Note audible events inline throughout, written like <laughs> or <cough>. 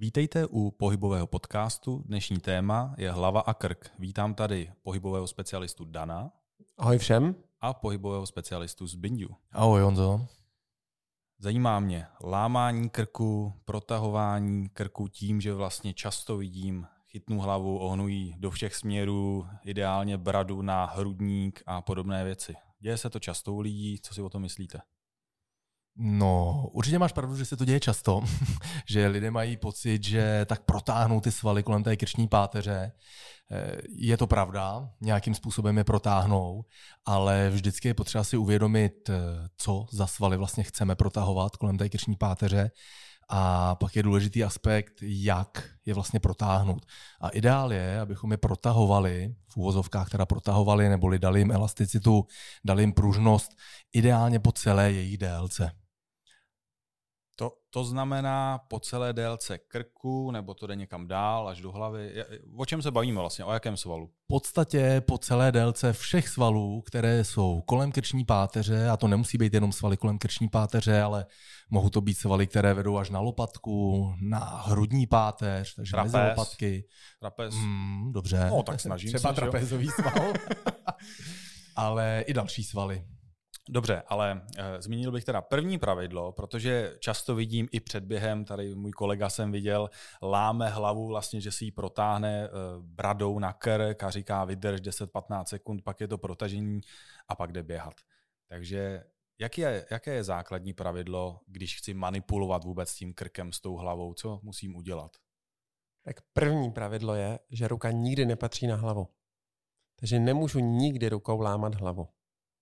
Vítejte u pohybového podcastu. Dnešní téma je hlava a krk. Vítám tady pohybového specialistu Dana. Ahoj všem. A pohybového specialistu Zbindu. Ahoj Honzo. Zajímá mě lámání krku, protahování krku tím, že vlastně často vidím chytnu hlavu, ohnují do všech směrů, ideálně bradu na hrudník a podobné věci. Děje se to často u lidí, co si o tom myslíte? No, určitě máš pravdu, že se to děje často, <laughs> že lidé mají pocit, že tak protáhnou ty svaly kolem té krční páteře. Eh, je to pravda, nějakým způsobem je protáhnou, ale vždycky je potřeba si uvědomit, eh, co za svaly vlastně chceme protahovat kolem té krční páteře a pak je důležitý aspekt, jak je vlastně protáhnout. A ideál je, abychom je protahovali, v úvozovkách teda protahovali, neboli dali jim elasticitu, dali jim pružnost, ideálně po celé jejich délce. To, znamená po celé délce krku, nebo to jde někam dál, až do hlavy? O čem se bavíme vlastně? O jakém svalu? V podstatě po celé délce všech svalů, které jsou kolem krční páteře, a to nemusí být jenom svaly kolem krční páteře, ale mohou to být svaly, které vedou až na lopatku, na hrudní páteř, takže Trapez. mezi lopatky. Trapez. Mm, dobře. No, tak snažím Třeba se, jo? trapezový sval. <laughs> ale i další svaly. Dobře, ale e, zmínil bych teda první pravidlo, protože často vidím i před během, tady můj kolega jsem viděl, láme hlavu vlastně, že si ji protáhne e, bradou na krk a říká vydrž 10-15 sekund, pak je to protažení a pak jde běhat. Takže jak je, jaké je základní pravidlo, když chci manipulovat vůbec tím krkem s tou hlavou? Co musím udělat? tak první pravidlo je, že ruka nikdy nepatří na hlavu. Takže nemůžu nikdy rukou lámat hlavu.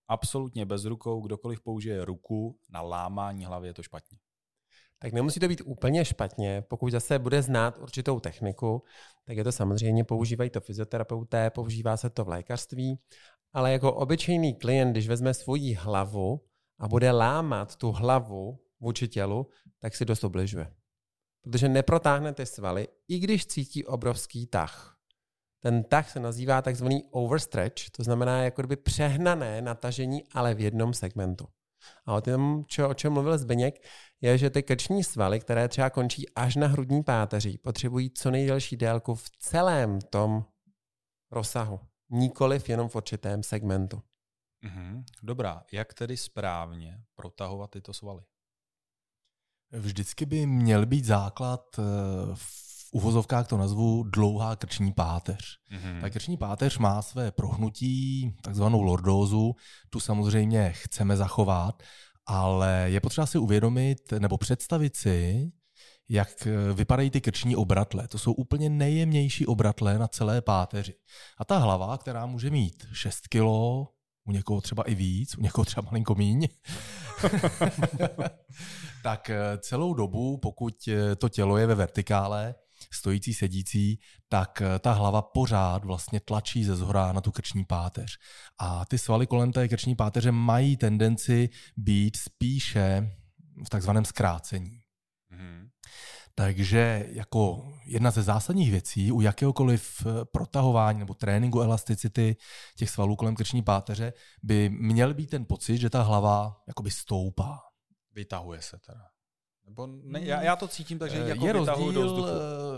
Absolutně bez rukou, kdokoliv použije ruku na lámání hlavy, je to špatně. Tak nemusí to být úplně špatně, pokud zase bude znát určitou techniku, tak je to samozřejmě, používají to fyzioterapeuté, používá se to v lékařství, ale jako obyčejný klient, když vezme svoji hlavu a bude lámat tu hlavu vůči tělu, tak si dost obližuje. Protože neprotáhne ty svaly, i když cítí obrovský tah. Ten tah se nazývá takzvaný overstretch, to znamená jako kdyby přehnané natažení, ale v jednom segmentu. A o tom, čo, o čem mluvil Zbeněk, je, že ty krční svaly, které třeba končí až na hrudní páteří, potřebují co nejdelší délku v celém tom rozsahu, nikoliv jenom v určitém segmentu. Mhm. Dobrá, jak tedy správně protahovat tyto svaly? Vždycky by měl být základ eh, v uvozovkách to nazvu dlouhá krční páteř. Mhm. Ta krční páteř má své prohnutí, takzvanou lordózu, tu samozřejmě chceme zachovat, ale je potřeba si uvědomit nebo představit si, jak eh, vypadají ty krční obratle. To jsou úplně nejjemnější obratle na celé páteři. A ta hlava, která může mít 6 kilo, u někoho třeba i víc, u někoho třeba malinko míň, <laughs> tak eh, celou dobu, pokud eh, to tělo je ve vertikále, stojící, sedící, tak eh, ta hlava pořád vlastně tlačí ze zhora na tu krční páteř. A ty svaly kolem té krční páteře mají tendenci být spíše v takzvaném zkrácení. Mhm. Takže jako jedna ze zásadních věcí u jakéhokoliv eh, protahování nebo tréninku elasticity těch svalů kolem krční páteře by měl být ten pocit, že ta hlava jakoby stoupá. Vytahuje se teda. Nebo ne, já, já to cítím tak, že Eh, jako je do rozdíl, vzduchu.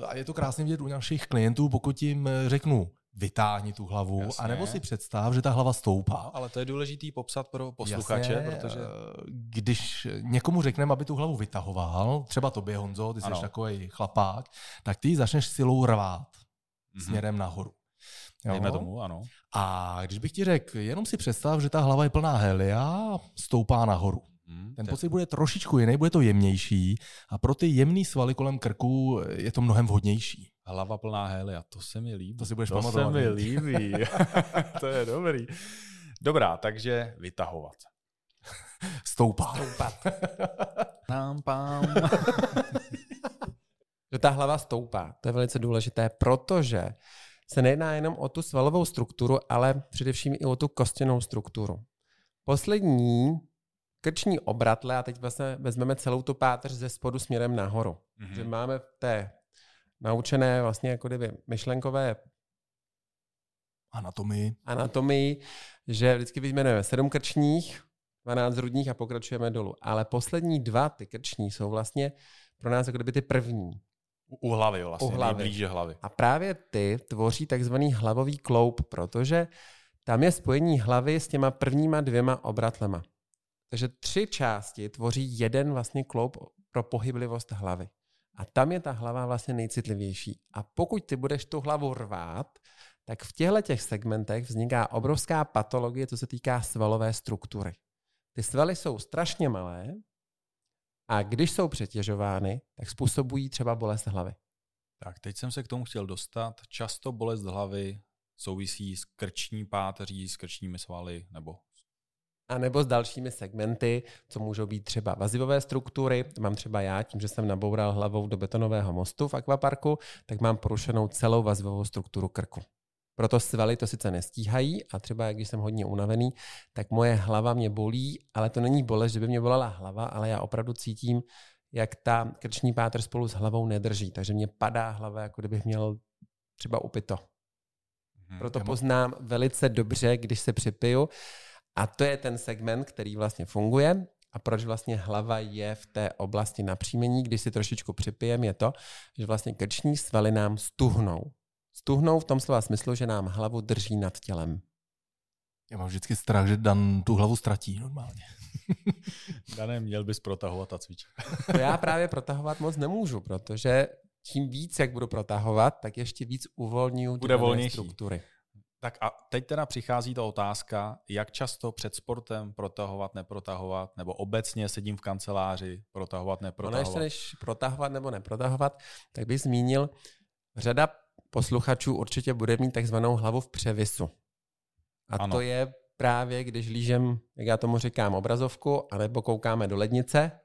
eh, a je to krásně vidět u našich klientů, pokud jim eh, řeknu vytáhni tu hlavu, Jasně. anebo si představ, že ta hlava stoupá. Ale to je důležitý popsat pro posluchače, Jasně, protože... když někomu řekneme, aby tu hlavu vytahoval, třeba tobě Honzo, ty jsi Ano. takový chlapák, tak ty ji začneš silou rvát Mhm. směrem nahoru. Jo? Dejme tomu, ano. A když bych ti řekl, jenom si představ, že ta hlava je plná helia stoupá nahoru. Mhm. Ten To pocit bude trošičku jiný, bude to jemnější a pro ty jemné svaly kolem krku je to mnohem vhodnější. Hlava plná helia, to se mi líbí. To si budeš to pamatovat, se mi líbí. <laughs> to je dobrý. Dobrá, takže vytahovat. Stoupá. Pám, pám. Že ta hlava stoupá, to je velice důležité, protože se nejedná jenom o tu svalovou strukturu, ale především i o tu kostěnou strukturu. Poslední krční obratle, a teď vlastně vezmeme celou tu páteř ze spodu směrem nahoru. Mhm. Že máme v té naučené vlastně jako kdyby myšlenkové Anatomii. anatomii, že vždycky vyjmenujeme sedm krčních, 12 hrudních a pokračujeme dolů. Ale poslední dva, ty krční, jsou vlastně pro nás jako kdyby ty první. U hlavy vlastně, U hlavy. nejblíže hlavy. A právě ty tvoří takzvaný hlavový kloup, protože tam je spojení hlavy s těma prvníma dvěma obratlema. Takže tři části tvoří jeden vlastně kloup pro pohyblivost hlavy. A tam je ta hlava vlastně nejcitlivější. A pokud ty budeš tu hlavu rvát, tak v těchto těch segmentech vzniká obrovská patologie, co se týká svalové struktury. Ty svaly jsou strašně malé a když jsou přetěžovány, tak způsobují třeba bolest hlavy. Tak, teď jsem se k tomu chtěl dostat. Často bolest hlavy souvisí s krční páteří, s krčními svaly nebo a nebo s dalšími segmenty, co můžou být třeba vazivové struktury. Mám třeba já, tím, že jsem naboural hlavou do betonového mostu v akvaparku, tak mám porušenou celou vazivovou strukturu krku. Proto svaly to sice nestíhají a třeba když jsem hodně unavený, tak moje hlava mě bolí, ale to není bolest, že by mě bolela hlava, ale já opravdu cítím, jak ta krční pátr spolu s hlavou nedrží, takže mě padá hlava, jako kdybych měl třeba upito. Mhm. Proto poznám velice dobře, když se připiju. A to je ten segment, který vlastně funguje. A proč vlastně hlava je v té oblasti napříjmení, když si trošičku připijem, je to, že vlastně krční svaly nám stuhnou. Stuhnou v tom slova smyslu, že nám hlavu drží nad tělem. Já mám vždycky strach, že Dan tu hlavu ztratí normálně. <laughs> Dané, měl bys protahovat a cvičit. to já právě protahovat moc nemůžu, protože čím víc, jak budu protahovat, tak ještě víc uvolňuju Bude volnější. struktury. Tak a teď teda přichází ta otázka, jak často před sportem protahovat, neprotahovat, nebo obecně sedím v kanceláři, protahovat, neprotahovat. Ono ještě než protahovat nebo neprotahovat, tak bych zmínil, řada posluchačů určitě bude mít takzvanou hlavu v převisu. A ano. to je právě, když lížem, jak já tomu říkám, obrazovku, anebo koukáme do lednice,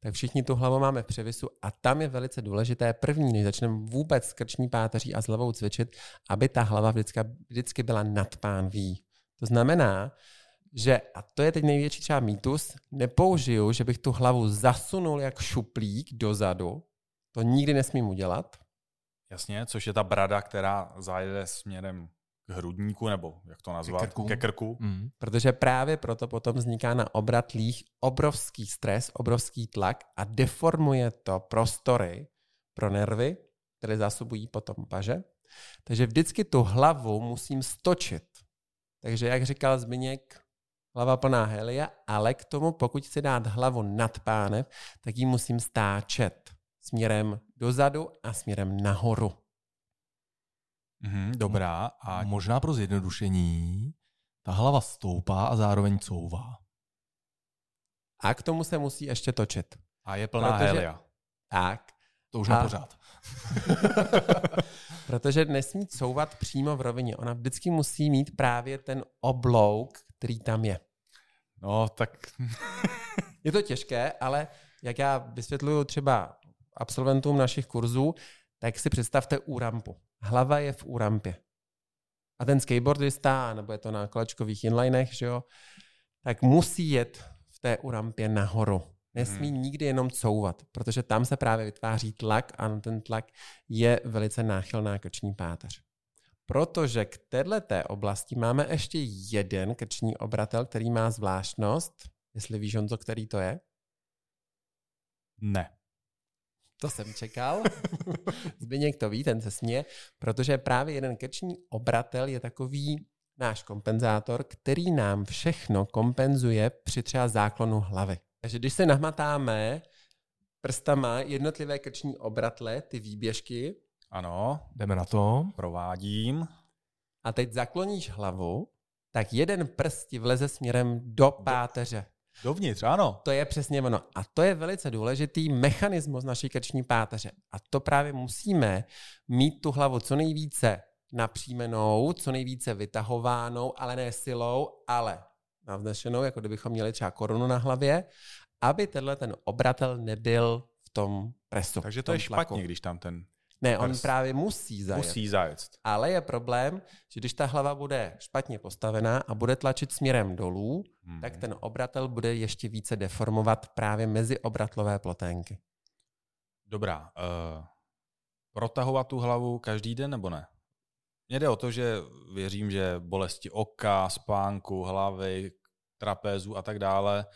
tak všichni tu hlavu máme v převisu a tam je velice důležité první, než začneme vůbec s krční páteří a s hlavou cvičit, aby ta hlava vždycky, vždycky byla nad pánví. To znamená, že, a to je teď největší třeba mýtus, nepoužiju, že bych tu hlavu zasunul jak šuplík dozadu, to nikdy nesmím udělat. Jasně, což je ta brada, která zajede směrem k hrudníku, nebo jak to nazvat, ke krku. Ke krku. Mm. Protože právě proto potom vzniká na obratlích obrovský stres, obrovský tlak a deformuje to prostory pro nervy, které zásobují potom paže. Takže vždycky tu hlavu musím stočit. Takže jak říkal Zbyněk, hlava plná helia, ale k tomu, pokud chci dát hlavu nad pánev, tak ji musím stáčet směrem dozadu a směrem nahoru. Mm, dobrá. A možná pro zjednodušení, ta hlava stoupá a zároveň couvá. A k tomu se musí ještě točit. A je plná Protože... helia. Tak. To už a... nepořád. <laughs> Protože nesmí couvat přímo v rovině. Ona vždycky musí mít právě ten oblouk, který tam je. No, tak... <laughs> je to těžké, ale jak já vysvětluju třeba absolventům našich kurzů, tak si představte u rampu hlava je v úrampě. A ten skateboardista, nebo je to na kolečkových inlinech, že jo, tak musí jet v té úrampě nahoru. Nesmí hmm. nikdy jenom couvat, protože tam se právě vytváří tlak a ten tlak je velice náchylná krční páteř. Protože k této oblasti máme ještě jeden krční obratel, který má zvláštnost. Jestli víš, Honzo, který to je? Ne. To jsem čekal. <laughs> Zbyněk to ví, ten se směje, protože právě jeden krční obratel je takový náš kompenzátor, který nám všechno kompenzuje při třeba záklonu hlavy. Takže když se nahmatáme prstama jednotlivé krční obratle, ty výběžky. Ano, jdeme na to. Provádím. A teď zakloníš hlavu, tak jeden prst ti vleze směrem do páteře. Dovnitř, ano. To je přesně ono. A to je velice důležitý mechanismus naší krční páteře. A to právě musíme mít tu hlavu co nejvíce napřímenou, co nejvíce vytahovánou, ale ne silou, ale navznešenou, jako kdybychom měli třeba korunu na hlavě, aby tenhle ten obratel nebyl v tom presu. Takže to je špatně, tlaku. když tam ten ne, on Prs. právě musí zajet. Musí zajet. Ale je problém, že když ta hlava bude špatně postavená a bude tlačit směrem dolů, hmm. tak ten obratel bude ještě více deformovat právě mezi obratlové ploténky. Dobrá. Uh, protahovat tu hlavu každý den nebo ne? Mně jde o to, že věřím, že bolesti oka, spánku, hlavy, trapézu a tak dále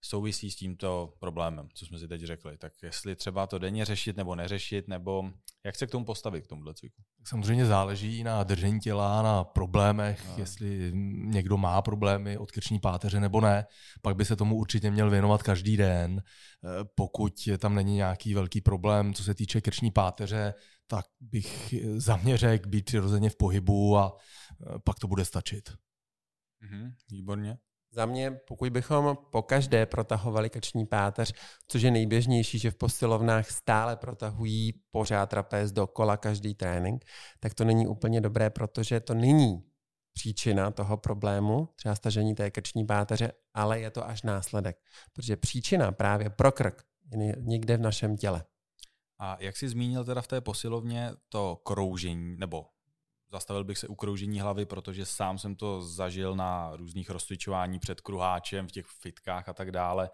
souvisí s tímto problémem, co jsme si teď řekli. Tak jestli třeba to denně řešit nebo neřešit, nebo jak se k tomu postavit, k tomuhle cviku? Samozřejmě záleží na držení těla, na problémech, no. jestli někdo má problémy od krční páteře nebo ne. Pak by se tomu určitě měl věnovat každý den. Eh, pokud tam není nějaký velký problém, co se týče krční páteře, tak bych za mě řekl být přirozeně v pohybu a eh, pak to bude stačit. Mhm, výborně. Za mě, pokud bychom po každé protahovali krční páteř, což je nejběžnější, že v posilovnách stále protahují pořád trapez dokola každý trénink, tak to není úplně dobré, protože to není příčina toho problému, třeba stažení té krční páteře, ale je to až následek. Protože příčina právě pro krk je někde v našem těle. A jak jsi zmínil teda v té posilovně to kroužení, nebo zastavil bych se u kroužení hlavy, protože sám jsem to zažil na různých rozcvičování před kruháčem, v těch fitkách a tak dále.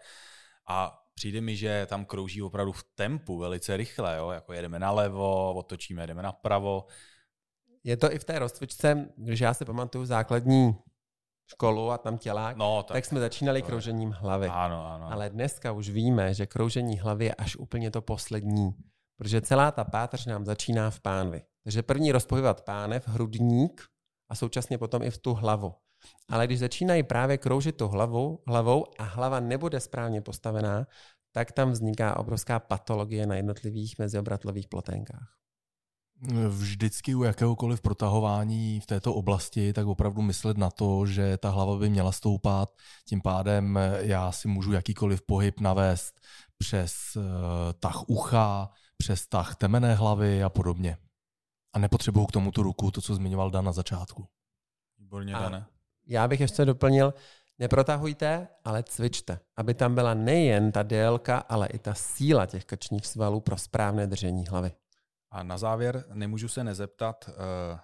A přijde mi, že tam krouží opravdu v tempu velice rychle, jo? jako jedeme nalevo, otočíme, jdeme napravo. Je to i v té rozcvičce, když já si pamatuju základní školu a tam tělák, no, tak, tak jsme začínali kroužením hlavy. Ano, ano. Ale dneska už víme, že kroužení hlavy je až úplně to poslední, protože celá ta páteř nám začíná v pánvi. Takže první rozpohybovat pánev, hrudník a současně potom i v tu hlavu. Ale když začínají právě kroužit tu hlavu, hlavou a hlava nebude správně postavená, tak tam vzniká obrovská patologie na jednotlivých meziobratlových ploténkách. Vždycky u jakéhokoliv protahování v této oblasti, tak opravdu myslet na to, že ta hlava by měla stoupat, tím pádem já si můžu jakýkoliv pohyb navést přes uh, tah ucha, přes tah temené hlavy a podobně. A nepotřebuju k tomu tu ruku, to, co zmiňoval Dan na začátku. Výborně, Dane. Já bych ještě doplnil, neprotahujte, ale cvičte, aby tam byla nejen ta délka, ale i ta síla těch krčních svalů pro správné držení hlavy. A na závěr nemůžu se nezeptat uh,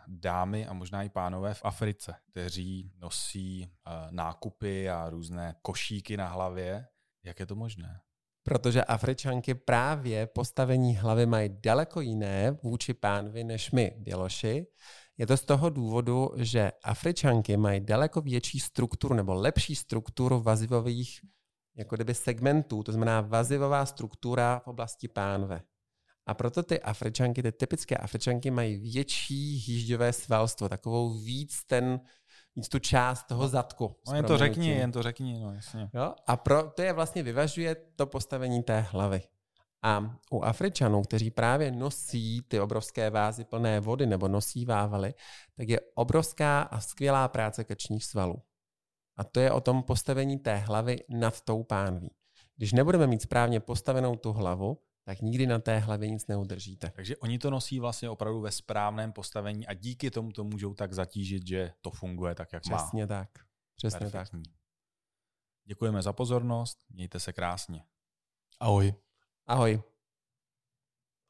dámy a možná i pánové v Africe, kteří nosí uh, nákupy a různé košíky na hlavě. Jak je to možné? Protože Afričanky právě postavení hlavy mají daleko jiné vůči pánvi než my, Běloši. Je to z toho důvodu, že Afričanky mají daleko větší strukturu nebo lepší strukturu vazivových jako kdyby segmentů, to znamená vazivová struktura v oblasti pánve. A proto ty Afričanky, ty typické Afričanky mají větší hýžďové svalstvo, takovou víc ten víc tu část toho zadku. No jen to řekni, jen to řekni, no jasně. Jo? A pro, to je vlastně vyvažuje to postavení té hlavy. A u Afričanů, kteří právě nosí ty obrovské vázy plné vody nebo nosí vávaly, tak je obrovská a skvělá práce krčních svalů. A to je o tom postavení té hlavy nad tou pánví. Když nebudeme mít správně postavenou tu hlavu, tak nikdy na té hlavě nic neudržíte. Takže oni to nosí vlastně opravdu ve správném postavení a díky tomu to můžou tak zatížit, že to funguje tak, jak Přesně má. Přesně tak. Přesně Perfektní. tak. Děkujeme za pozornost, mějte se krásně. Ahoj. Ahoj.